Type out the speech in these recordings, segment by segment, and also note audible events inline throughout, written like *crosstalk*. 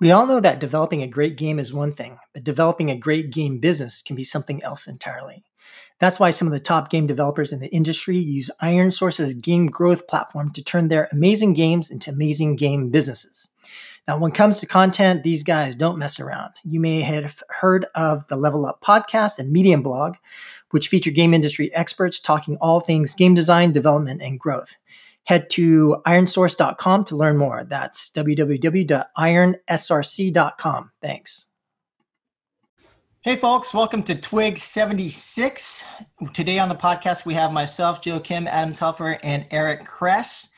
We all know that developing a great game is one thing, but developing a great game business can be something else entirely. That's why some of the top game developers in the industry use ironSource's game growth platform to turn their amazing games into amazing game businesses. Now, when it comes to content, these guys don't mess around. You may have heard of the Level Up podcast and Medium blog, which feature game industry experts talking all things game design, development, and growth. Head to ironsource.com to learn more. That's www.ironsrc.com. Thanks. Hey, folks, welcome to Twig 76. Today on the podcast, we have myself, Joe Kim, Adam Telfer, and Eric Kress.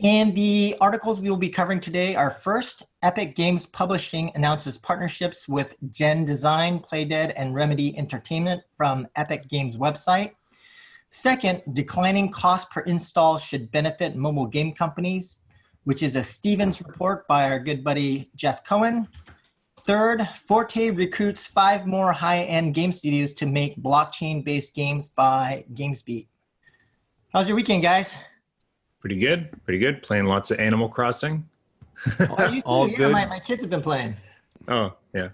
And the articles we will be covering today are first, Epic Games Publishing announces partnerships with Gen Design, Playdead, and Remedy Entertainment from Epic Games website. Second, declining cost per install should benefit mobile game companies, which is a Stephens report by our good buddy Jeff Cohen. Third, Forte recruits five more high end game studios to make blockchain based games by GamesBeat. How's your weekend, guys? Pretty good. Pretty good. Playing lots of Animal Crossing. Oh, All *laughs* yeah, good. My, my kids have been playing. Oh, yeah.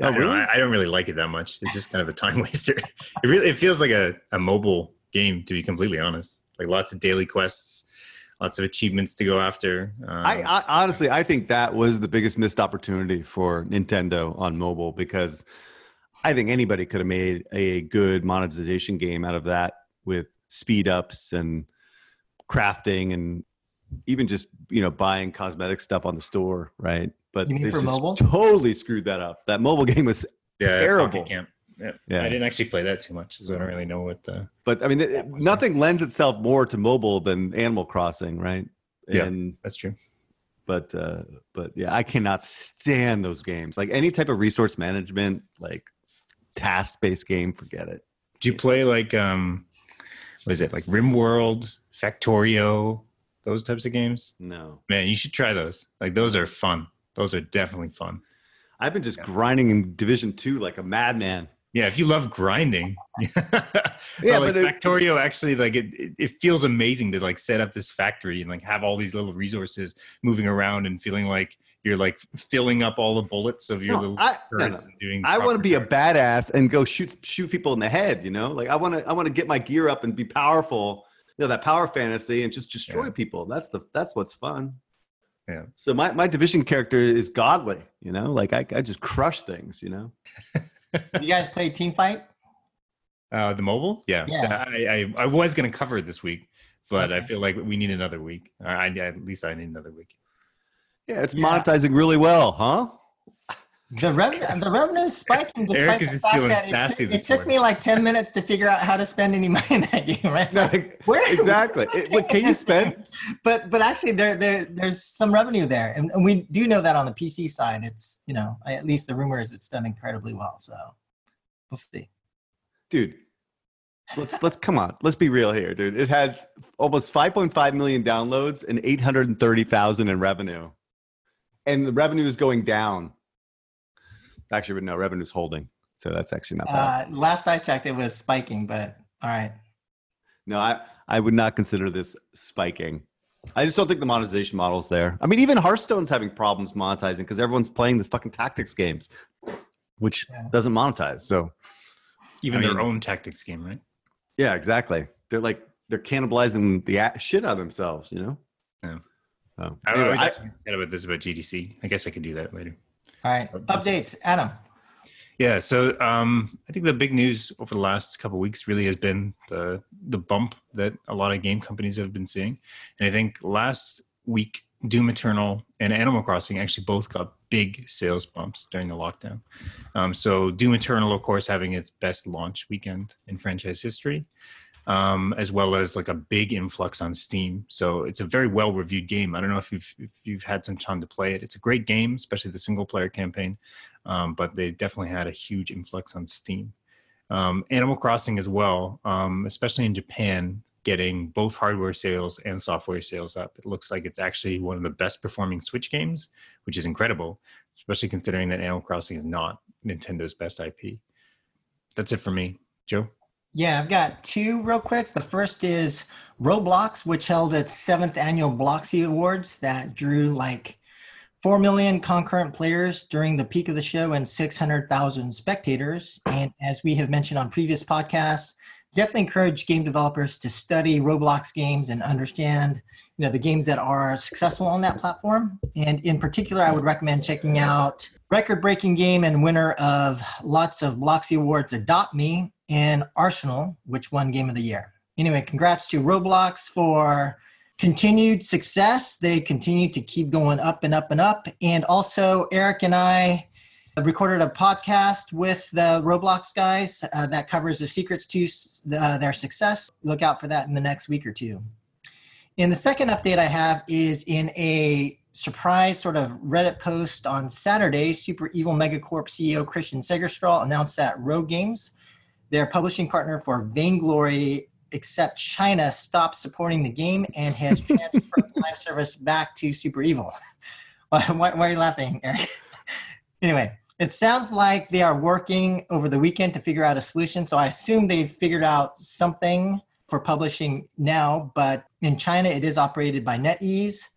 Oh, I, really? I, I, don't really like it that much. It's just kind of a time *laughs* waster. It really it feels like a, a mobile game to be completely honest. Like lots of daily quests, lots of achievements to go after. Um, I, I, honestly I think that was the biggest missed opportunity for Nintendo on mobile because I think anybody could have made a good monetization game out of that with speed ups and crafting and even just you know buying cosmetic stuff on the store, right? But you mean for mobile? Totally screwed that up. That mobile *laughs* game was yeah, terrible. Camp. Yeah. yeah. I didn't actually play that too much, so I don't really know what the. But I mean, it, nothing lends itself more to mobile than Animal Crossing, right? And, yeah, that's true. But uh, but yeah, I cannot stand those games. Like any type of resource management, like task based game, forget it. Do you play like um, what is it like RimWorld, Factorio, those types of games? No. Man, you should try those. Like those are fun. Those are definitely fun. I've been just yeah. grinding in Division Two like a madman. Yeah, if you love grinding, *laughs* yeah, but like but Factorio actually like it, it feels amazing to like set up this factory and like have all these little resources moving around and feeling like you're like filling up all the bullets of your no, little I, no, no. doing. I want to be a badass and go shoot shoot people in the head. You know, like I want to I want to get my gear up and be powerful You know that power fantasy and just destroy yeah. people. That's the that's what's fun. Yeah. So my, my division character is godly, you know, like I, I just crush things, you know. you guys play team fight? Uh, the mobile? Yeah. yeah. I, I, I was going to cover it this week, but okay. I feel like we need another week. I, at least I need another week. Yeah. It's yeah. monetizing really well, huh? The revenue, the revenue spiking despite the fact that it, it took me like ten minutes to figure out how to spend any *laughs* money in that game. Right? Like, where, exactly. Where, it, what can you spend? *laughs* But but actually, there there there's some revenue there, and, and we do know that on the PC side, it's you know at least the rumor is it's done incredibly well. So we'll see. Dude, let's let's come on. Let's be real here, dude. It had almost 5.5 million downloads and 830,000 in revenue, and the revenue is going down Actually, but no, revenue's holding. So that's actually not bad. Uh, last I checked, it was spiking, but all right. No, I, I would not consider this spiking. I just don't think the monetization model's there. I mean, even Hearthstone's having problems monetizing because everyone's playing the fucking tactics games, which yeah. doesn't monetize. So even I mean, their own tactics game, right? Yeah, exactly. They're like they're cannibalizing the shit out of themselves, you know. Yeah. So, anyway, I was I, about this about GDC. I guess I could do that later. All right. Updates, Adam. Yeah, so um, I think the big news over the last couple weeks really has been the the bump that a lot of game companies have been seeing, and I think last week Doom Eternal and Animal Crossing actually both got big sales bumps during the lockdown. Um, so Doom Eternal, of course, having its best launch weekend in franchise history, um, as well as like a big influx on Steam. So it's a very well reviewed game. I don't know if you've if you've had some time to play it. It's a great game, especially the single player campaign. Um, but they definitely had a huge influx on Steam. Um, Animal Crossing as well, um, especially in Japan, getting both hardware sales and software sales up. It looks like it's actually one of the best performing Switch games, which is incredible, especially considering that Animal Crossing is not Nintendo's best IP. That's it for me, Joe. Yeah, I've got two real quick. The first is Roblox, which held its seventh annual Bloxy Awards that drew like 4 million concurrent players during the peak of the show and 600,000 spectators. And as we have mentioned on previous podcasts, definitely encourage game developers to study Roblox games and understand you know the games that are successful on that platform. And in particular, I would recommend checking out record-breaking game and winner of lots of Bloxy Awards, Adopt Me, and Arsenal, which won Game of the Year. Anyway, congrats to Roblox for continued success. They continue to keep going up and up and up. And also, Eric and I recorded a podcast with the Roblox guys uh, that covers the secrets to uh, their success. Look out for that in the next week or two. And the second update I have is in a surprise sort of Reddit post on Saturday. Super Evil Megacorp CEO Kristian Segerstrale announced that Rogue Games, their publishing partner for Vainglory, except China stopped supporting the game and has *laughs* transferred live service back to Super Evil. *laughs* why, why, are you laughing, Eric? *laughs* anyway, it sounds like they are working over the weekend to figure out a solution. So I assume they've figured out something for publishing now, but in China it is operated by NetEase.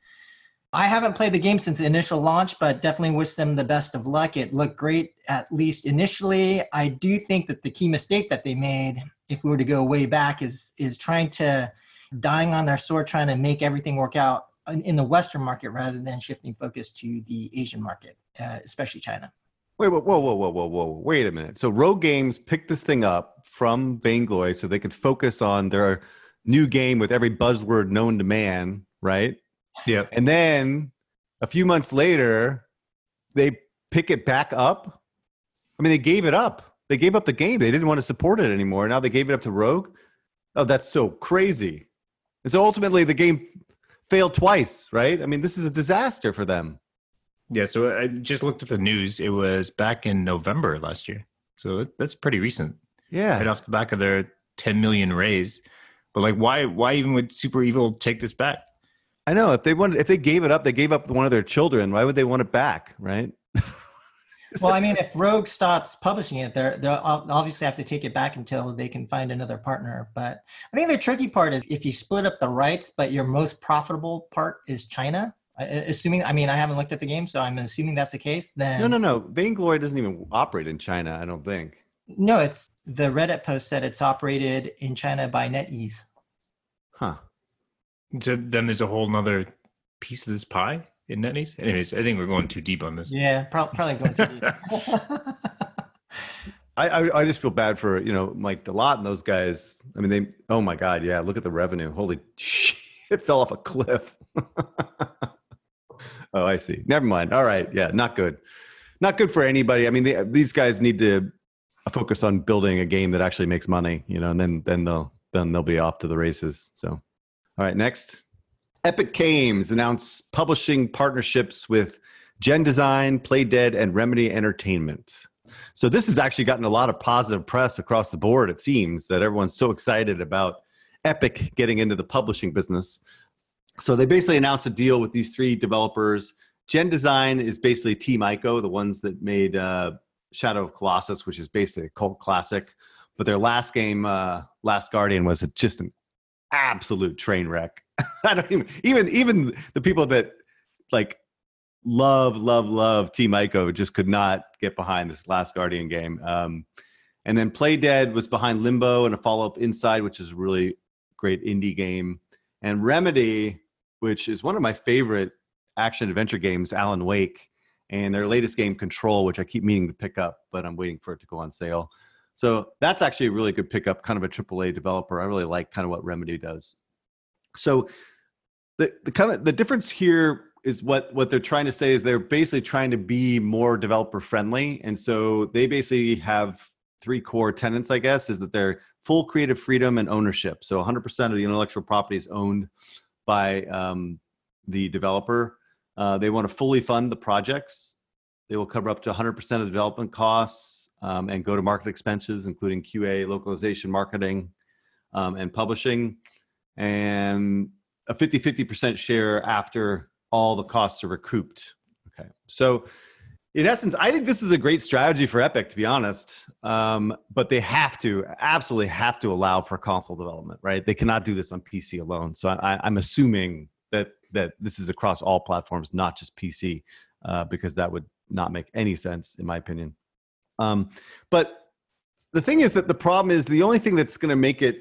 I haven't played the game since the initial launch, but definitely wish them the best of luck. It looked great, at least initially. I do think that the key mistake that they made, if we were to go way back, is is trying to dying on their sword, trying to make everything work out in the Western market rather than shifting focus to the Asian market, uh, especially China. Wait, whoa, whoa, whoa, whoa, whoa, whoa! Wait a minute. So Rogue Games picked this thing up from Vainglory so they could focus on their new game with every buzzword known to man, right? Yeah. And then a few months later, they pick it back up. I mean, they gave it up. They gave up the game. They didn't want to support it anymore. Now they gave it up to Rogue. Oh, that's so crazy. And so ultimately, the game failed twice, right? I mean, this is a disaster for them. Yeah. So I just looked at the news. It was back in November last year. So that's pretty recent. Yeah. Right off the back of their 10 million raise. But like, why, why even would Super Evil take this back? I know if they wanted, if they gave it up, they gave up one of their children. Why would they want it back, right? *laughs* well, I mean, if Rogue stops publishing it, they're they'll obviously have to take it back until they can find another partner. But I think the tricky part is if you split up the rights, but your most profitable part is China. Assuming, I mean, I haven't looked at the game, so I'm assuming that's the case. Then no, no, no. Vainglory doesn't even operate in China. I don't think. No, it's the Reddit post said it's operated in China by NetEase. Huh. So then there's a whole nother piece of this pie in NetEase. Anyways, I think we're going too deep on this. Yeah, probably going too deep. *laughs* I, I, I just feel bad for you know Mike Delot and those guys. I mean, they. Oh my God, yeah. Look at the revenue. Holy *laughs* shit! It fell off a cliff. *laughs* oh, I see. Never mind. All right. Yeah, not good. Not good for anybody. I mean, they, these guys need to focus on building a game that actually makes money. You know, and then then they'll then they'll be off to the races. So. All right, next. Epic Games announced publishing partnerships with Gen Design, Playdead, and Remedy Entertainment. So this has actually gotten a lot of positive press across the board. It seems that everyone's so excited about Epic getting into the publishing business. So they basically announced a deal with these three developers. Gen Design is basically Team Ico, the ones that made uh, Shadow of Colossus, which is basically a cult classic. But their last game, uh, Last Guardian, was just an absolute train wreck. *laughs* I don't even even even the people that like love love love Team Ico just could not get behind this Last Guardian game. Um, and then Playdead was behind Limbo and a follow up Inside, which is a really great indie game. And Remedy, which is one of my favorite action adventure games, Alan Wake, and their latest game Control, which I keep meaning to pick up, but I'm waiting for it to go on sale. So that's actually a really good pickup, kind of a AAA developer. I really like kind of what Remedy does. So the, the kind of the difference here is what what they're trying to say is they're basically trying to be more developer friendly, and so they basically have three core tenants, I guess, is that they're full creative freedom and ownership. So 100% of the intellectual property is owned by um, the developer. Uh, they want to fully fund the projects. They will cover up to 100% of the development costs um, and go to market expenses, including QA, localization, marketing, um, and publishing, and a 50 50% share after all the costs are recouped. Okay. So, in essence, I think this is a great strategy for Epic, to be honest. Um, but they have to, absolutely have to allow for console development, right? They cannot do this on PC alone. So I, I'm assuming that that this is across all platforms, not just PC. uh, because that would not make any sense, in my opinion. Um, but the thing is that the problem is the only thing that's going to make it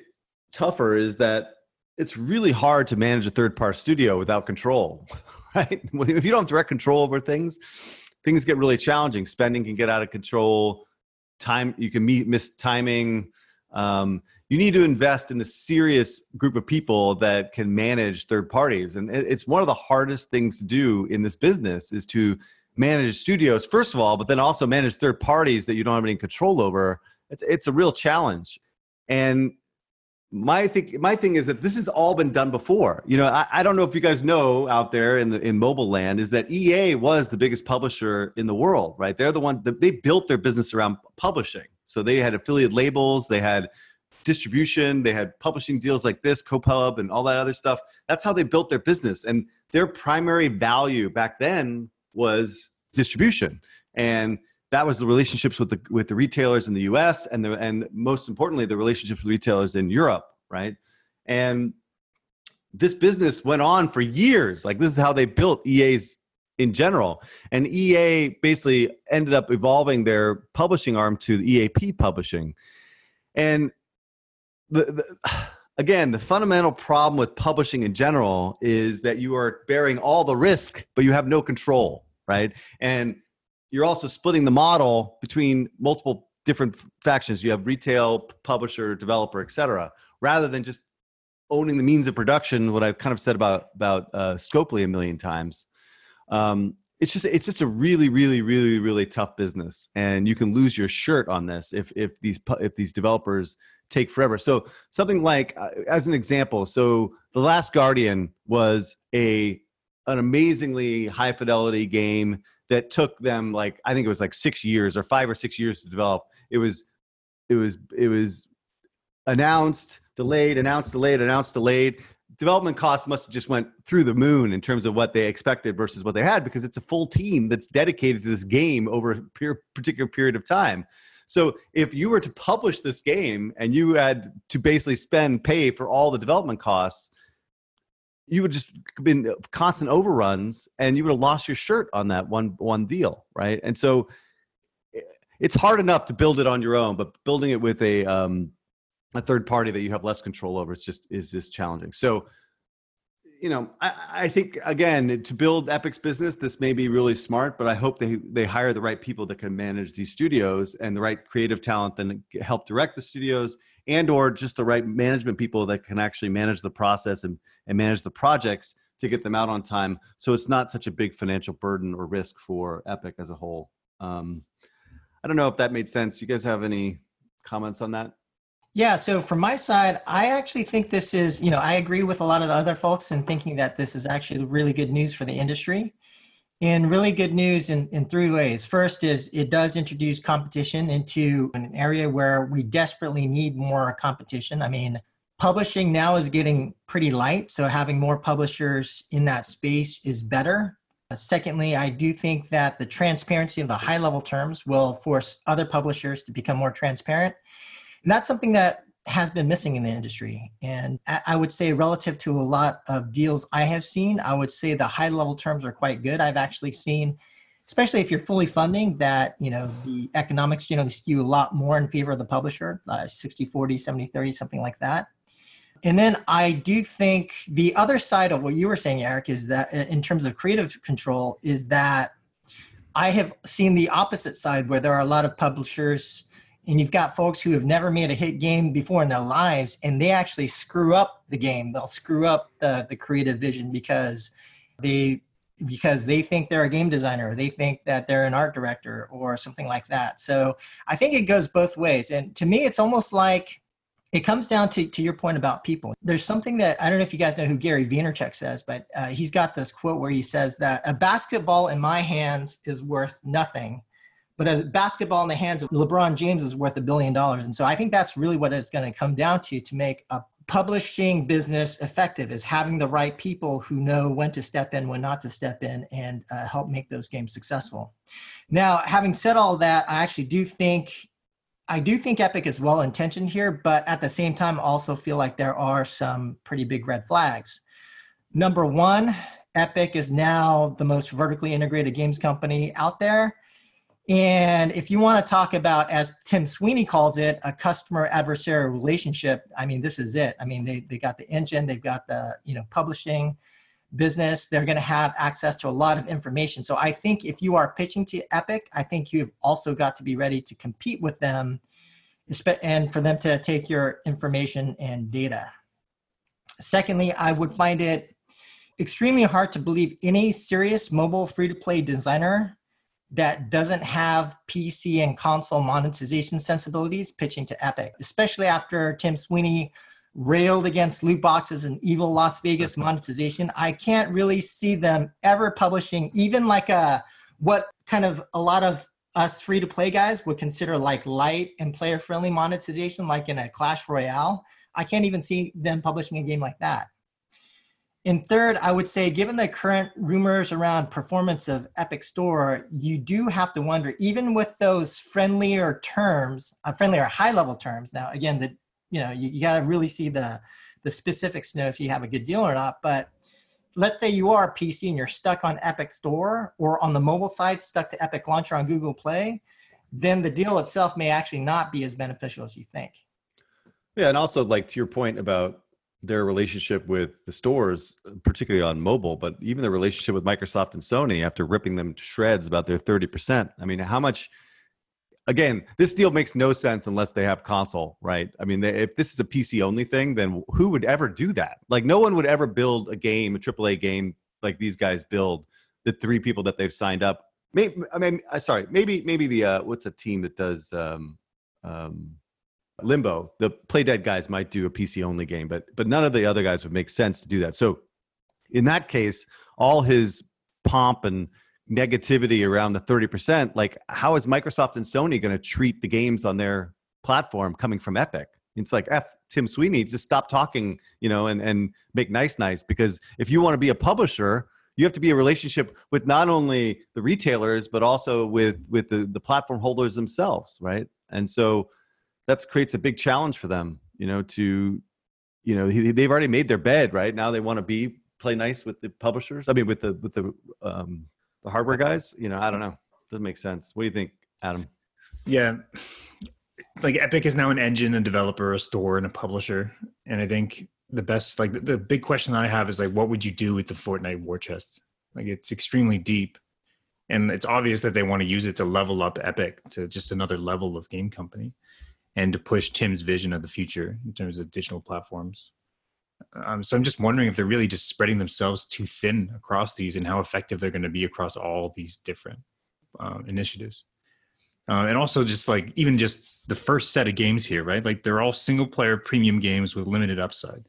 tougher is that it's really hard to manage a third party studio without control, *laughs* right? If you don't have direct control over things, things get really challenging. Spending can get out of control. Time you can meet miss timing. Um, you need to invest in a serious group of people that can manage third parties, and it's one of the hardest things to do in this business is to manage studios first of all, but then also manage third parties that you don't have any control over. It's it's a real challenge, and my thing my thing is that this has all been done before. You know I, I, don't know if you guys know out there in the in mobile land is that ea was the biggest publisher in the world right? They're the one that they built their business around publishing. So they had affiliate labels they had distribution they had publishing deals like this copub and all that other stuff. That's how they built their business. And their primary value back then was distribution and that was the relationships with the with the retailers in the U.S. and the and most importantly the relationships with retailers in Europe, right? And this business went on for years. Like this is how they built EA's in general. And EA basically ended up evolving their publishing arm to the EAP publishing. And the, the again, the fundamental problem with publishing in general is that you are bearing all the risk, but you have no control, right? And you're also splitting the model between multiple different factions. You have retail, publisher, developer, etc. Rather than just owning the means of production. What I've kind of said about about uh, Scopely a million times. Um, it's just it's just a really really really really tough business, and you can lose your shirt on this if if these if these developers take forever. So something like, uh, as an example, so the Last Guardian was a an amazingly high fidelity game that took them like I think it was like six years or five or six years to develop. It was it was it was announced, delayed, announced, delayed, announced, delayed. Development costs must have just went through the moon in terms of what they expected versus what they had because it's a full team that's dedicated to this game over a particular period of time. So if you were to publish this game and you had to basically spend pay for all the development costs, you would just been constant overruns and you would have lost your shirt on that one one deal right? And so it's hard enough to build it on your own but building it with a um a third party that you have less control over it's just is just challenging. So you know I, I think again to build epic's business this may be really smart but i hope they they hire the right people that can manage these studios and the right creative talent that help direct the studios and or just the right management people that can actually manage the process and, and manage the projects to get them out on time. So it's not such a big financial burden or risk for epic as a whole. Um, i don't know if that made sense. You guys have any comments on that yeah so from my side i actually think this is you know i agree with a lot of the other folks in thinking that this is actually really good news for the industry and really good news in, in three ways. First is it does introduce competition into an area where we desperately need more competition. I mean, publishing now is getting pretty light, so having more publishers in that space is better. Uh, secondly, I do think that the transparency of the high level terms will force other publishers to become more transparent. And that's something that has been missing in the industry. And I would say, relative to a lot of deals I have seen, I would say the high level terms are quite good. I've actually seen, especially if you're fully funding, that you know the economics generally skew a lot more in favor of the publisher, uh, 60 40, 70 30, something like that. And then I do think the other side of what you were saying, Eric, is that in terms of creative control, is that I have seen the opposite side where there are a lot of publishers and you've got folks who have never made a hit game before in their lives and they actually screw up the game. They'll screw up the, the creative vision because they because they think they're a game designer they think that they're an art director or something like that. So i think it goes both ways. And to me it's almost like it comes down to, to your point about people. There's something that i don't know if you guys know who gary vaynerchuk says but uh, he's got this quote where he says that a basketball in my hands is worth nothing but a basketball in the hands of LeBron James is worth a billion dollars. And so I think that's really what it's going to come down to to make a publishing business effective is having the right people who know when to step in, when not to step in, and uh, help make those games successful. Now, having said all that, I actually do think I do think Epic is well intentioned here, but at the same time, also feel like there are some pretty big red flags. Number one, Epic is now the most vertically integrated games company out there. And if you want to talk about, as Tim Sweeney calls it, a customer adversarial relationship, I mean, this is it. I mean, they, they got the engine, they've got the, you know, publishing business. They're going to have access to a lot of information. So I think if you are pitching to Epic, I think you've also got to be ready to compete with them and for them to take your information and data. Secondly, I would find it extremely hard to believe any serious mobile free to play designer that doesn't have PC and console monetization sensibilities pitching to Epic, especially after Tim Sweeney railed against loot boxes and evil Las Vegas monetization. I can't really see them ever publishing even like a what kind of a lot of us free to play guys would consider like light and player friendly monetization, like in a Clash Royale. I can't even see them publishing a game like that. And third, I would say, given the current rumors around performance of Epic Store, you do have to wonder, even with those friendlier terms, uh, friendlier high level terms. Now, again, the you know you, you got to really see the the specifics to know if you have a good deal or not. But let's say you are a PC and you're stuck on Epic Store or on the mobile side stuck to Epic Launcher on Google Play, then the deal itself may actually not be as beneficial as you think. Yeah, and also like to your point about their relationship with the stores, particularly on mobile, but even their relationship with Microsoft and Sony after ripping them to shreds about their 30%. I mean, how much again, this deal makes no sense unless they have console, right? I mean, they, if this is a PC only thing, then who would ever do that? Like, no one would ever build a game, a AAA game like these guys build. The three people that they've signed up. Maybe, I mean, uh, sorry, maybe, maybe the uh, what's a team that does um, um, Limbo? The Playdead guys might do a PC only game, but but none of the other guys would make sense to do that. So, in that case, all his pomp and negativity around the 30%, like how is Microsoft and Sony going to treat the games on their platform coming from Epic? It's like F Tim Sweeney, just stop talking, you know, and, and make nice nice. Because if you want to be a publisher, you have to be a relationship with not only the retailers, but also with with the, the platform holders themselves, right? And so that creates a big challenge for them, you know, to you know, they've already made their bed, right? Now they want to be play nice with the publishers. I mean, with the with the um, the hardware guys. You know, I don't know. Doesn't make sense. What do you think, Adam? Yeah, like Epic is now an engine, a developer, a store, and a publisher. And I think the best, like the, the big question that I have is like, what would you do with the Fortnite war chest? Like, it's extremely deep, and it's obvious that they want to use it to level up Epic to just another level of game company, and to push Tim's vision of the future in terms of digital platforms. Um, so I'm just wondering if they're really just spreading themselves too thin across these and how effective they're going to be across all these different uh, initiatives. Uh, and also just like even just the first set of games here, right? Like they're all single player premium games with limited upside.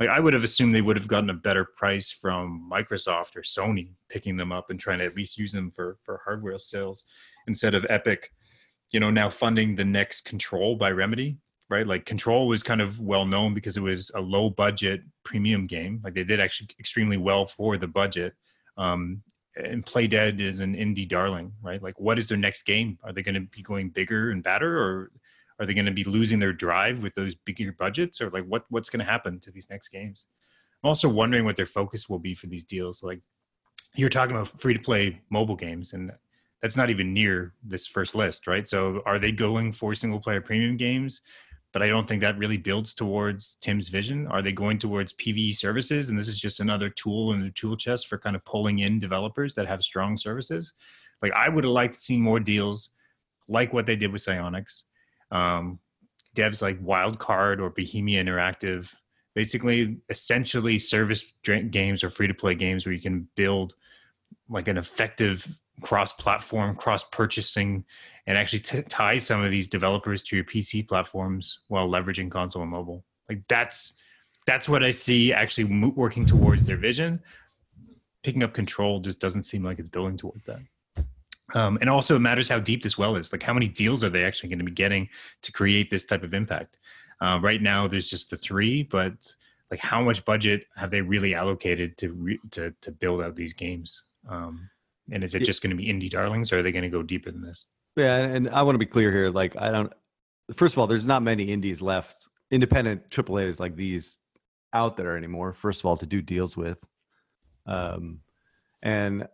Like I would have assumed they would have gotten a better price from Microsoft or Sony picking them up and trying to at least use them for for hardware sales instead of Epic, you know, now funding the next Control by Remedy, right? Like Control was kind of well known because it was a low budget premium game. Like they did actually extremely well for the budget. Um, and Playdead is an indie darling, right? Like, what is their next game? Are they going to be going bigger and better, or are they going to be losing their drive with those bigger budgets, or like what what's going to happen to these next games? I'm also wondering what their focus will be for these deals. Like, you're talking about free to play mobile games, and that's not even near this first list, right? So, are they going for single player premium games? but I don't think that really builds towards Tim's vision. Are they going towards PVE services? And this is just another tool in the tool chest for kind of pulling in developers that have strong services. Like I would have liked to see more deals like what they did with Psyonix. Um, devs like Wildcard or Bohemia Interactive, basically essentially service games or free to play games where you can build like an effective cross-platform, cross-purchasing, and actually t- tie some of these developers to your PC platforms while leveraging console and mobile. Like that's that's what I see actually working towards their vision. Picking up control just doesn't seem like it's building towards that. Um, and also, it matters how deep this well is. Like, how many deals are they actually going to be getting to create this type of impact? Uh, right now, there's just the three, but like, how much budget have they really allocated to re- to to build out these games? Um, and is it just going to be indie darlings, or are they going to go deeper than this? Yeah, and I want to be clear here. Like, I don't. First of all, there's not many indies left, independent AAA's like these out there anymore. First of all, to do deals with, Um, and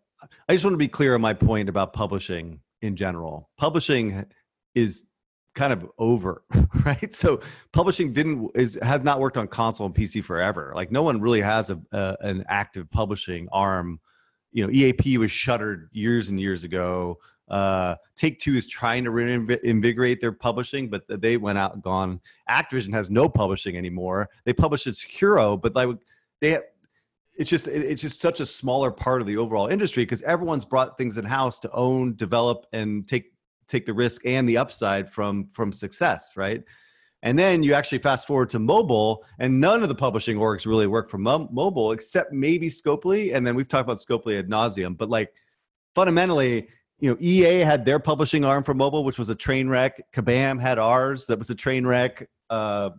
I just want to be clear on my point about publishing in general. Publishing is kind of over, *laughs* right? So publishing didn't is has not worked on console and PC forever. Like no one really has a, a an active publishing arm. You know, EAP was shuttered years and years ago. Uh, Take Two is trying to reinvigorate their publishing, but they went out and gone. Activision has no publishing anymore. They publish at Sekiro, but like they it's just it's just such a smaller part of the overall industry because everyone's brought things in house to own, develop, and take take the risk and the upside from from success, right? And then you actually fast forward to mobile, and none of the publishing orgs really work for mo- mobile except maybe Scopely. And then we've talked about Scopely ad nauseum, but like fundamentally, you know, EA had their publishing arm for mobile, which was a train wreck. Kabam had ours, that was a train wreck. Uh,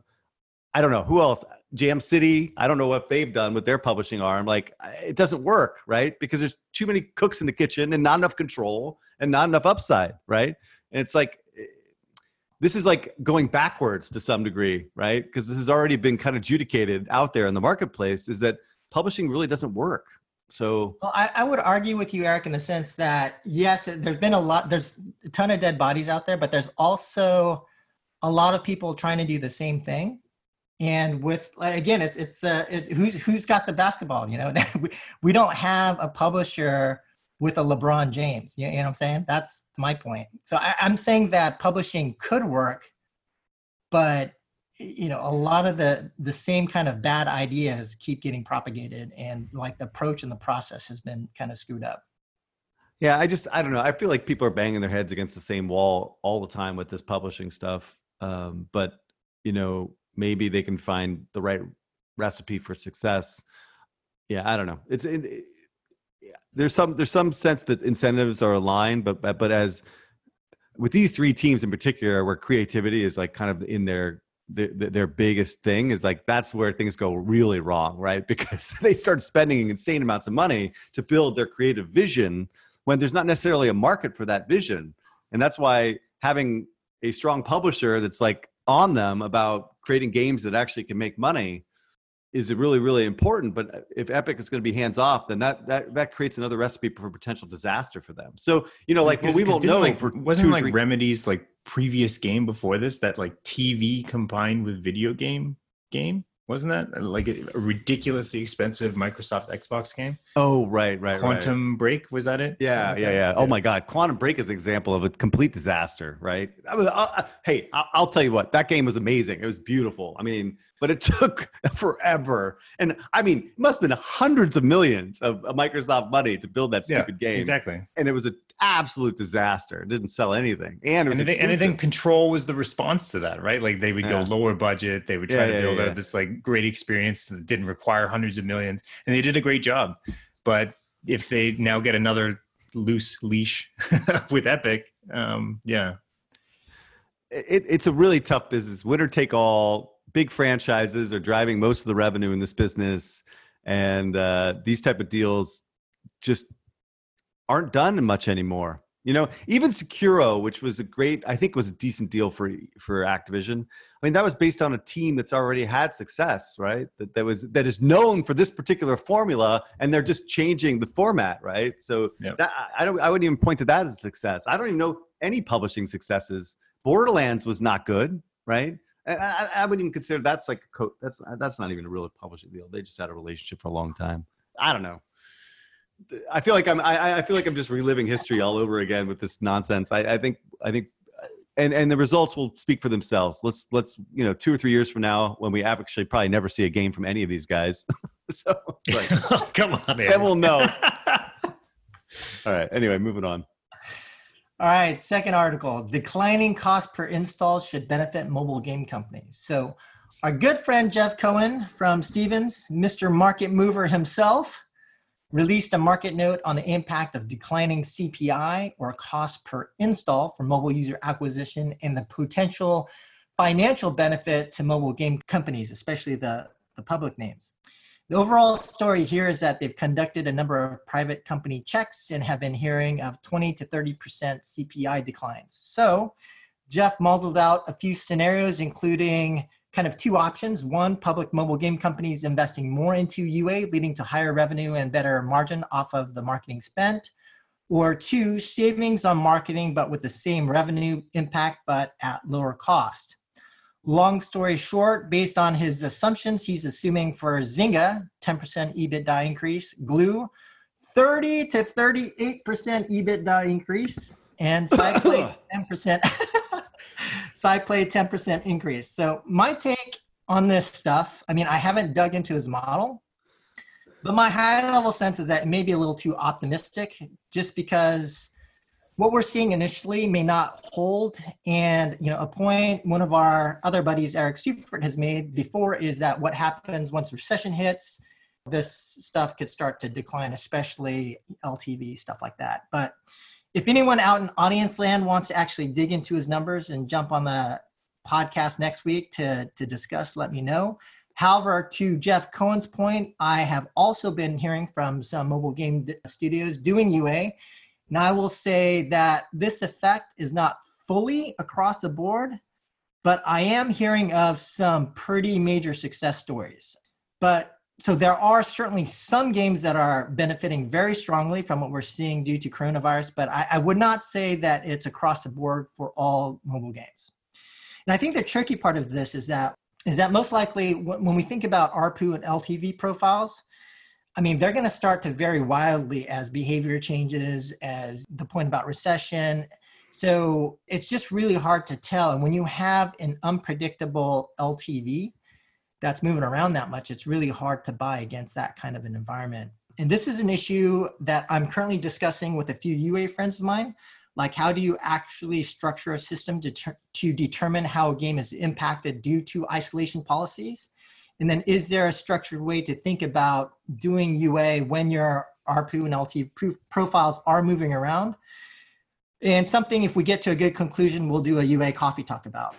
I don't know who else. Jam City, I don't know what they've done with their publishing arm. Like it doesn't work, right? Because there's too many cooks in the kitchen and not enough control and not enough upside, right? And it's like this is like going backwards to some degree, right? Because this has already been kind of adjudicated out there in the marketplace is that publishing really doesn't work. So well, I, I would argue with you, Eric, in the sense that yes, there's been a lot, there's a ton of dead bodies out there, but there's also a lot of people trying to do the same thing and with again it's it's the it's who's who's got the basketball you know *laughs* we, we don't have a publisher with a lebron james you know, what i'm saying that's my point so I, i'm saying that publishing could work but you know a lot of the the same kind of bad ideas keep getting propagated and like the approach and the process has been kind of screwed up yeah i just i don't know i feel like people are banging their heads against the same wall all the time with this publishing stuff um, but you know maybe they can find the right recipe for success. Yeah, I don't know. It's it, there's some there's some sense that incentives are aligned, but but, but as with these three teams in particular, where creativity is like kind of in their their, their biggest thing is like that's where things go really wrong, right? *laughs* Because they start spending insane amounts of money to build their creative vision when there's not necessarily a market for that vision, and that's why having a strong publisher that's like on them about creating games that actually can make money is it really really important but uh, if epic is going to be hands off then that that that creates another recipe for potential disaster for them so you know like well, we won't know like, for wasn't two, like three... remedies like previous game before this that like tv combined with video game game wasn't that like a, ridiculously expensive Microsoft Xbox game? Oh, right, right, Quantum right. Break was that it? Yeah, yeah, yeah. Oh my God, Quantum Break is an example of a complete disaster, right? I was, uh, uh hey, I'll, I'll tell you what, that game was amazing. It was beautiful. I mean, but it *laughs* took forever. And I mean, it must have been hundreds of millions of, Microsoft money to build that stupid yeah, game. Exactly. And it was an absolute disaster. It didn't sell anything. And it was and, they, and I think Control was the response to that, right? Like they would yeah. go lower budget. They would try yeah, to build a, this like great experience that didn't require hundreds of millions. And they did a great job. But if they now get another loose leash *laughs* with Epic, um, yeah. It, it's a really tough business. Winner take all big franchises are driving most of the revenue in this business, and uh, these type of deals just aren't done much anymore. You know, even Sekiro, which was a great, I think was a decent deal for for Activision. I mean, that was based on a team that's already had success, right? That that was that is known for this particular formula, and they're just changing the format, right? So yep. that, I don't, I wouldn't even point to that as a success. I don't even know any publishing successes. Borderlands was not good, right? I, I, wouldn't even consider that's like a co- that's that's not even a real publishing deal. They just had a relationship for a long time. I don't know. I feel like I'm I, I feel like I'm just reliving history all over again with this nonsense. I, I think I think and and the results will speak for themselves. Let's let's you know two or three years from now when we actually probably never see a game from any of these guys. *laughs* so like, *laughs* oh, come on, man. then we'll know. *laughs* all right. Anyway, moving on. All right, second article declining cost per install should benefit mobile game companies. So, our good friend Jeff Cohen from Stephens, Mr. Market Mover himself, released a market note on the impact of declining CPI or cost per install for mobile user acquisition and the potential financial benefit to mobile game companies, especially the, the public names. The overall story here is that they've conducted a number of private company checks and have been hearing of 20 to 30% CPI declines. So Jeff modeled out a few scenarios, including kind of two options. One, public mobile game companies investing more into UA, leading to higher revenue and better margin off of the marketing spent. Or two, savings on marketing, but with the same revenue impact, but at lower cost. Long story short, based on his assumptions, he's assuming for Zynga, 10% EBITDA increase, Glu, 30 to 38% EBITDA increase, and *laughs* SciPlay 10%. *laughs* SciPlay 10% increase. So my take on this stuff, I mean, I haven't dug into his model, but my high level sense is that it may be a little too optimistic just because what we're seeing initially may not hold. And you know, a point one of our other buddies, Eric Seufert, has made before is that what happens once recession hits, this stuff could start to decline, especially LTV stuff like that. But if anyone out in audience land wants to actually dig into his numbers and jump on the podcast next week to, to discuss, let me know. However, to Jeff Cohen's point, I have also been hearing from some mobile game studios doing UA. And I will say that this effect is not fully across the board, but I am hearing of some pretty major success stories. But so there are certainly some games that are benefiting very strongly from what we're seeing due to coronavirus, but I, I, would not say that it's across the board for all mobile games. And I think the tricky part of this is that is that most likely when we think about ARPU and LTV profiles, I mean they're going to start to vary wildly as behavior changes, as the point about recession. So it's just really hard to tell. And when you have an unpredictable LTV, that's moving around that much, it's really hard to buy against that kind of an environment. And this is an issue that I'm currently discussing with a few UA friends of mine. Like, how do you actually structure a system to, ter- to determine how a game is impacted due to isolation policies? And then, is there a structured way to think about doing UA when your ARPU and LT profiles are moving around? And something, if we get to a good conclusion, we'll do a UA coffee talk about.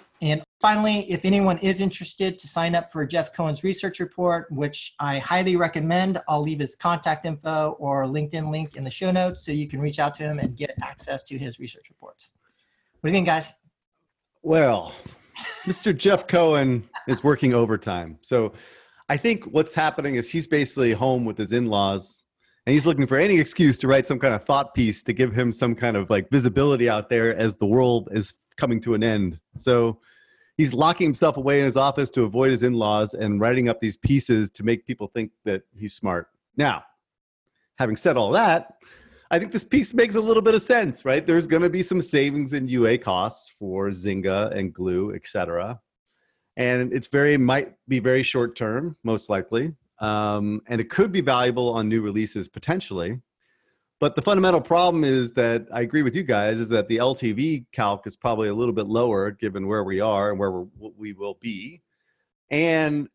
Finally, if anyone is interested to sign up for Jeff Cohen's research report, which I highly recommend, I'll leave his contact info or LinkedIn link in the show notes so you can reach out to him and get access to his research reports. What do you think, guys? Well, Mr. Jeff Cohen is working overtime. So I think what's happening is he's basically home with his in laws and he's looking for any excuse to write some kind of thought piece to give him some kind of like visibility out there as the world is coming to an end. So he's locking himself away in his office to avoid his in-laws and writing up these pieces to make people think that he's smart. Now, having said all that, I think this piece makes a little bit of sense, right? There's going to be some savings in UA costs for Zynga and Glu, etc. And it's very might be very short term, most likely, um, and it could be valuable on new releases potentially. But the fundamental problem is that I agree with you guys is that the LTV calc is probably a little bit lower given where we are and where we will be. And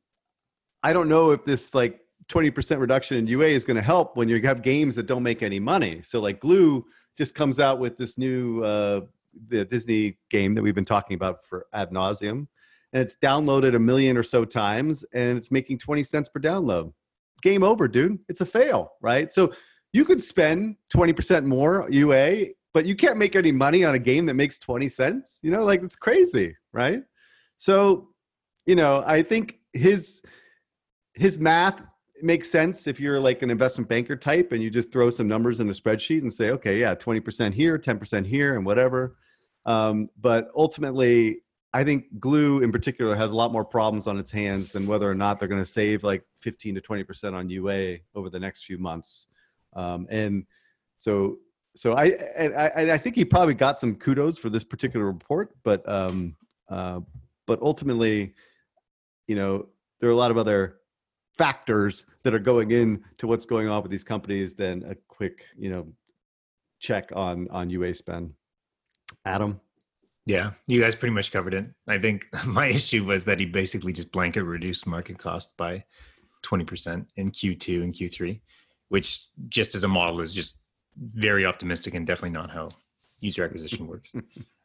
I don't know if this like 20% reduction in UA is going to help when you have games that don't make any money. So like Glu just comes out with this new uh, the Disney game that we've been talking about for ad nauseum, and it's downloaded a million or so times, and it's making 20 cents per download. Game over, dude. It's a fail, right? So you could spend 20% more UA, but you can't make any money on a game that makes 20 cents. You know, like it's crazy, right? So, you know, I think his his math makes sense if you're like an investment banker type and you just throw some numbers in a spreadsheet and say, okay, yeah, 20% here, 10% here, and whatever. Um, but ultimately, I think Glu in particular has a lot more problems on its hands than whether or not they're going to save like 15 to 20% on UA over the next few months. Um, and so, so I, I, I think he probably got some kudos for this particular report, but, um, uh, but ultimately, you know, there are a lot of other factors that are going into what's going on with these companies than a quick, you know, check on on UA spend. Adam. Yeah, you guys pretty much covered it. I think *laughs* my issue was that he basically just blanket reduced market cost by 20% in Q2 and Q3 which just as a model is just very optimistic and definitely not how user acquisition *laughs* works.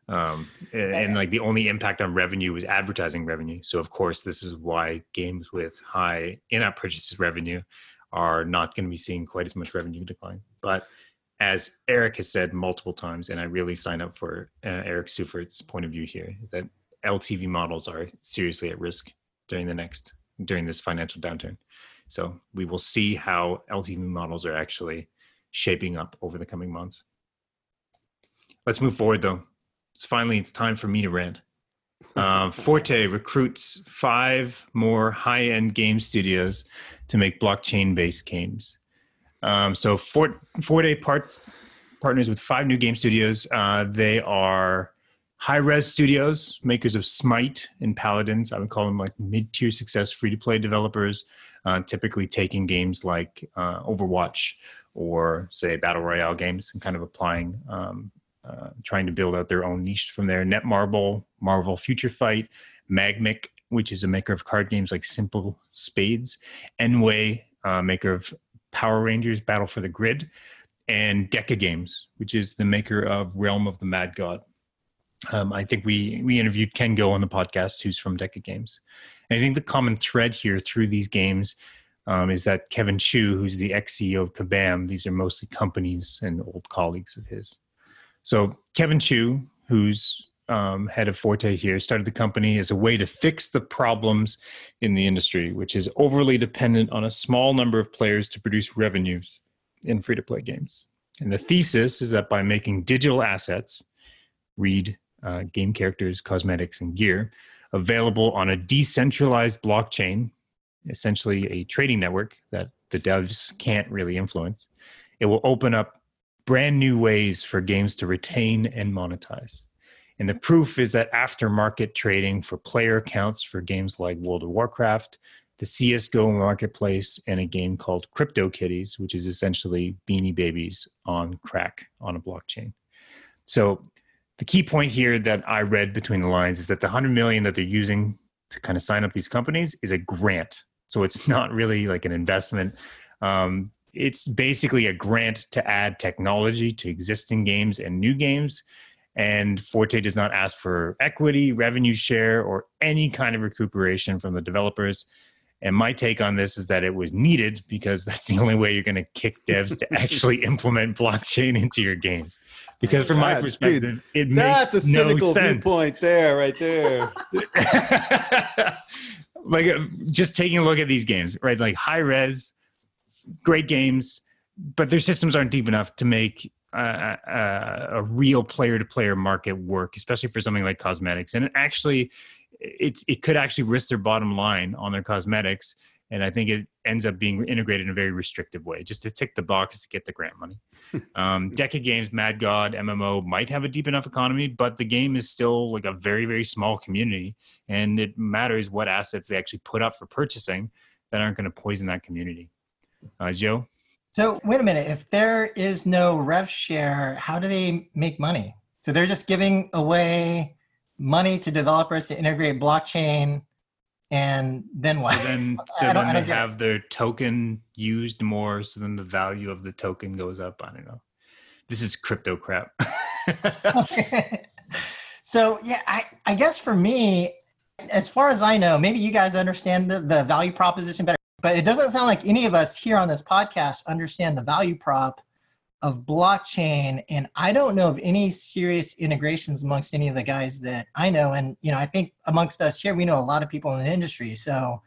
um, and, and, like the only impact on revenue was advertising revenue. So of course, this is why games with high in-app purchases revenue are not going to be seeing quite as much revenue decline. But as Eric has said multiple times, and I really sign up for uh, Eric Seufert's point of view here, is that LTV models are seriously at risk during the next during this financial downturn. So we will see how LTV models are actually shaping up over the coming months. Let's move forward though. It's finally it's time for me to rant. Um, *laughs* Forte recruits five more high-end game studios to make blockchain-based games. Um, so Fort, Forte parts, partners with five new game studios. Uh, they are Hi-Rez Studios, makers of Smite and Paladins. I would call them like mid-tier success free-to-play developers, uh, typically taking games like uh, Overwatch or say battle royale games and kind of applying um, uh, trying to build out their own niche from there. Netmarble, Marvel Future Fight, Magmic, which is a maker of card games like Simple Spades, nWay, uh, maker of Power Rangers Battle for the Grid, and Deca Games, which is the maker of Realm of the Mad God. Um, I think we we interviewed Ken Go on the podcast, who's from Deca Games. And I think the common thread here through these games um, is that Kevin Chou, who's the ex CEO of Kabam, these are mostly companies and old colleagues of his. So Kevin Chou, who's um, head of Forte here, started the company as a way to fix the problems in the industry, which is overly dependent on a small number of players to produce revenues in free to play games. And the thesis is that by making digital assets, read uh, game characters, cosmetics, and gear, available on a decentralized blockchain, essentially a trading network that the devs can't really influence, it will open up brand new ways for games to retain and monetize. And the proof is that aftermarket trading for player accounts for games like World of Warcraft, the CSGO marketplace, and a game called CryptoKitties, which is essentially beanie babies on crack on a blockchain. So the key point here that I read between the lines is that the 100 million that they're using to kind of sign up these companies is a grant. So it's *laughs* not really like an investment. Um, it's basically a grant to add technology to existing games and new games. And Forte does not ask for equity, revenue share, or any kind of recuperation from the developers. And my take on this is that it was needed because *laughs* that's the only way you're going to kick devs to *laughs* actually implement blockchain into your games. Because from God, my perspective, dude, it makes that's a cynical no sense. viewpoint there, right there. *laughs* like uh, just taking a look at these games, right? Like Hi-Rez, great games, but their systems aren't deep enough to make a, a, a real player-to-player market work, especially for something like cosmetics. And it actually, it it could actually risk their bottom line on their cosmetics. And I think it ends up being integrated in a very restrictive way, just to tick the box to get the grant money. um, Deca Games, Mad God, MMO might have a deep enough economy, but the game is still like a very, very small community. And it matters what assets they actually put up for purchasing that aren't going to poison that community. Uh, Joe? So wait a minute. If there is no rev share, how do they make money? So they're just giving away money to developers to integrate blockchain, and then what? *laughs* So then, so then they have it. their token used more, so then the value of the token goes up. I don't know. This is crypto crap. *laughs* so yeah, I, I guess for me, as far as I know, maybe you guys understand the, the value proposition better but it doesn't sound like any of us here on this podcast understand the value prop of blockchain and i don't know of any serious integrations amongst any of the guys that i know and you know i think amongst us here we know a lot of people in the industry so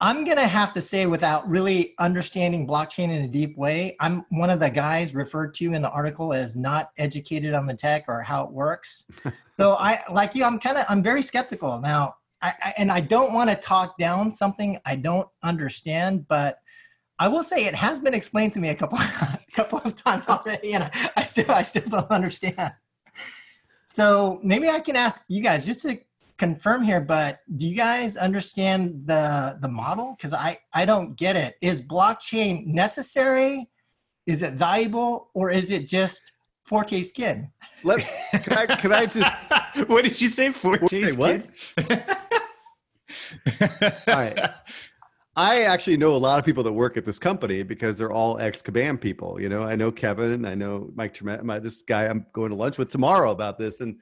i'm going to have to say without really understanding blockchain in a deep way i'm one of the guys referred to in the article as not educated on the tech or how it works. *laughs* So i like you i'm kind of i'm very skeptical. Now I, I, and I don't want to talk down something I don't understand, but I will say it has been explained to me a couple *laughs* couple of times already, and I, I still I still don't understand. So maybe I can ask you guys just to confirm here, but do you guys understand the the model? Because I I don't get it. Is blockchain necessary? Is it valuable, or is it just Forte skin? Let can I can I just *laughs* what did you say? Forte what? *laughs* all right. I actually know a lot of people that work at this company because they're all ex Kabam people. You know, I know Kevin, I know Mike Tremet, my this guy I'm going to lunch with tomorrow about this, and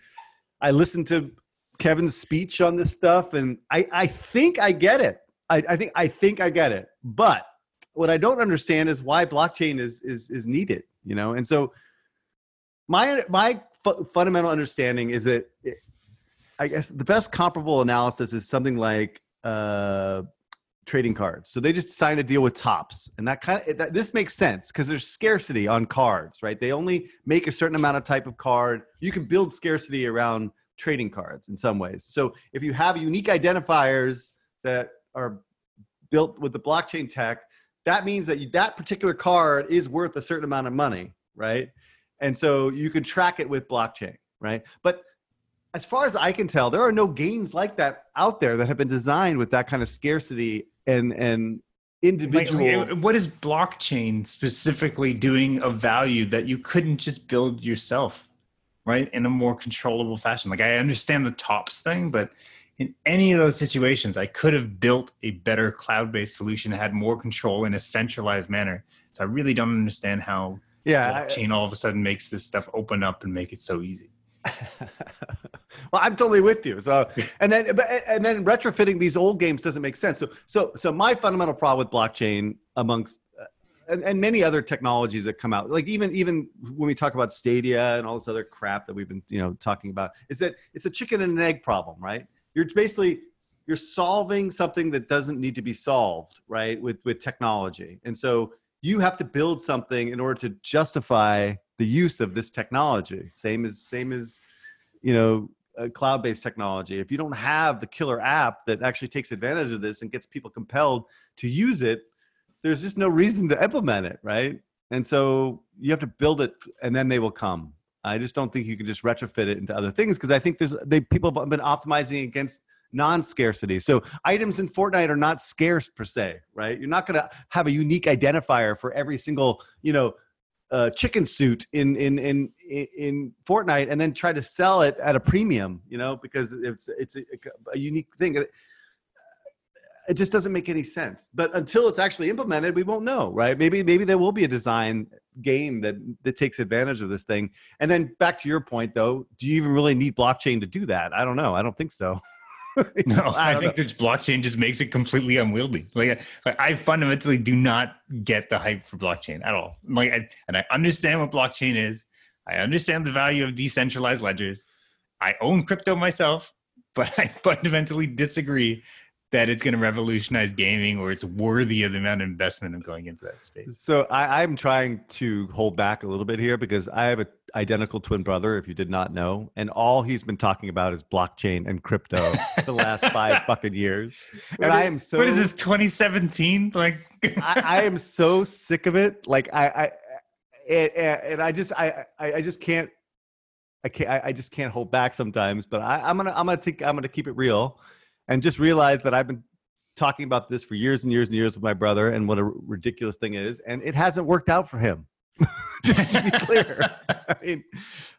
I listened to Kevin's speech on this stuff, and I I think I get it. I, I think I think I get it, but what I don't understand is why blockchain is is is needed. You know, and so my my fundamental understanding is that it, I guess the best comparable analysis is something like uh, trading cards. So they just signed a deal with Topps, and that kind of that, this makes sense because there's scarcity on cards, right? They only make a certain amount of type of card. You can build scarcity around trading cards in some ways. So if you have unique identifiers that are built with the blockchain tech, that means that you, that particular card is worth a certain amount of money, right? And so you can track it with blockchain, right? But as far as I can tell, there are no games like that out there that have been designed with that kind of scarcity and and individual. Like, what is blockchain specifically doing of value that you couldn't just build yourself, right, in a more controllable fashion? Like I understand the Topps thing, but in any of those situations, I could have built a better cloud-based solution that had more control in a centralized manner. So I really don't understand how yeah, blockchain all of a sudden makes this stuff open up and make it so easy. *laughs* well, I'm totally with you. So, *laughs* and then, and then retrofitting these old games doesn't make sense. So, so, so my fundamental problem with blockchain amongst uh, and, and many other technologies that come out, like even even when we talk about Stadia and all this other crap that we've been you know talking about, is that it's a chicken and an egg problem, right? You're basically you're solving something that doesn't need to be solved, right? With with technology, and so you have to build something in order to justify the use of this technology. Same as same as you know cloud-based technology. If you don't have the killer app that actually takes advantage of this and gets people compelled to use it, there's just no reason to implement it, right? And so you have to build it, and then they will come. I just don't think you can just retrofit it into other things because I think there's they people have been optimizing against non-scarcity. So items in Fortnite are not scarce per se, right? You're not going to have a unique identifier for every single, you know, uh, chicken suit in in in in Fortnite and then try to sell it at a premium, you know, because it's it's a, a unique thing. It just doesn't make any sense. But until it's actually implemented, we won't know, right? Maybe maybe there will be a design game that that takes advantage of this thing. And then back to your point, though, do you even really need blockchain to do that? I don't know. I don't think so. *laughs* *laughs* no, I, I think the blockchain just makes it completely unwieldy. Like, like, I fundamentally do not get the hype for blockchain at all. Like, I, and I understand what blockchain is. I understand the value of decentralized ledgers. I own crypto myself, *laughs* but I fundamentally disagree that it's going to revolutionize gaming or it's worthy of the amount of investment of going into that space. So I, I'm trying to hold back a little bit here because I have an identical twin brother, if you did not know, and all he's been talking about is blockchain and crypto the last five *laughs* fucking years. And I am so. What is this? 2017? Like I, I, am so sick of it. Like I, I and, and I just I I just can't. I can't. I just can't hold back sometimes. But I, I'm gonna. I'm gonna take. I'm gonna keep it real and just realized that I've been talking about this for years and years and years with my brother and what a ridiculous thing is and it hasn't worked out for him. *laughs* Just to be clear. *laughs* I mean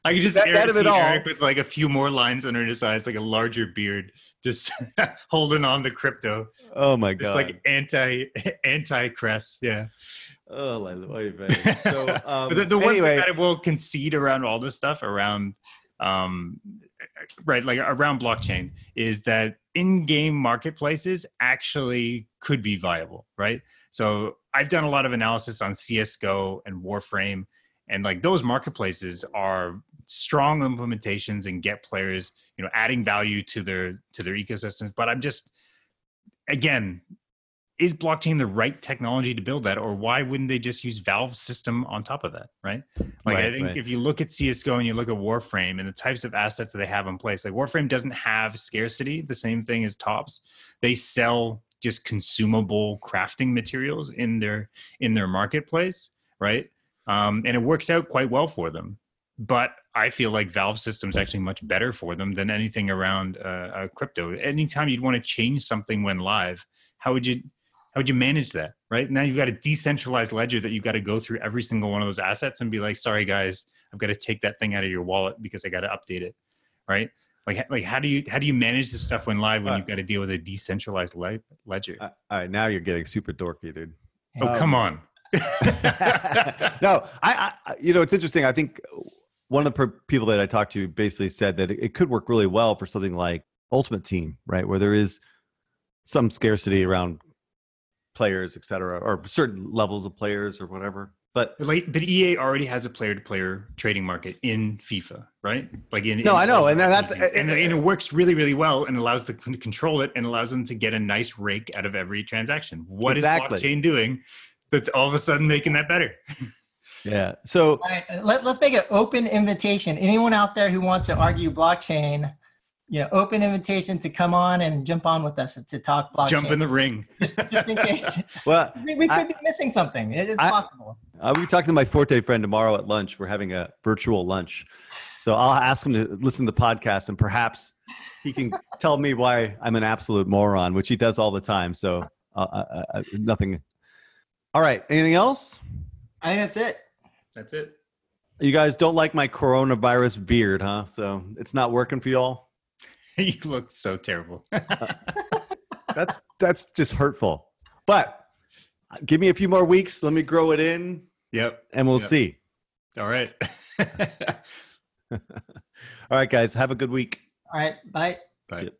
i can just that, Eric, see Eric with like a few more lines under his eyes like a larger beard just *laughs* holding on to crypto. Oh my god just like anti anti crest yeah. Oh, so um, but the, the anyway. one that I will concede around all this stuff around um, right like around blockchain is that in-game marketplaces actually could be viable right? So i've done a lot of analysis on csgo and warframe and like those marketplaces are strong implementations and get players you know adding value to their to their ecosystems but i'm just again is blockchain the right technology to build that or why wouldn't they just use valve system on top of that right? Like right, i think right. if you look at csgo and you look at warframe and the types of assets that they have in place like warframe doesn't have scarcity. The same thing as Topps they sell just consumable crafting materials in their in their marketplace right? Um, and it works out quite well for them. But I feel like Valve system is actually much better for them than anything around uh, uh, crypto. Anytime you'd want to change something when live, how would you how would you manage that right? Now you've got a decentralized ledger that you've got to go through every single one of those assets and be like sorry guys i've got to take that thing out of your wallet because i got to update it right? Like like how do you how do you manage this stuff when live when uh, you've got to deal with a decentralized le- ledger? Uh, all right now you're getting super dorky dude. Oh um, come on. *laughs* No I, I you know it's interesting. I think one of the per- people that i talked to basically said that it, it could work really well for something like ultimate team right? Where there is some scarcity around players, et cetera, or certain levels of players or whatever. But But like, but EA already has a player-to-player trading market in FIFA, right? Like in No, in I know, and that's- RPGs. and, and it works really, really well, and allows them to control it, and allows them to get a nice rake out of every transaction. What is Exactly. blockchain doing that's all of a sudden making that better? *laughs* yeah, so All right, let, let's make an open invitation. Anyone out there who wants to argue blockchain, you know, open invitation to come on and jump on with us to talk blockchain. Jump in the ring. *laughs* just, just in case. *laughs* well, we, we could I- be missing something. It is I- possible. I'll be talking to my Forte friend tomorrow at lunch. We're having a virtual lunch. So I'll ask him to listen to the podcast and perhaps he can *laughs* tell me why I'm an absolute moron, which he does all the time. So uh, uh, uh, nothing. All right. Anything else? I think that's it. That's it. You guys don't like my coronavirus beard, huh? So it's not working for y'all. *laughs* you look so terrible. *laughs* That's that's just hurtful. But give me a few more weeks. Let me grow it in, yep. and we'll Yep. see. All right. *laughs* All right, guys. Have a good week. All right. Bye. Bye. See ya.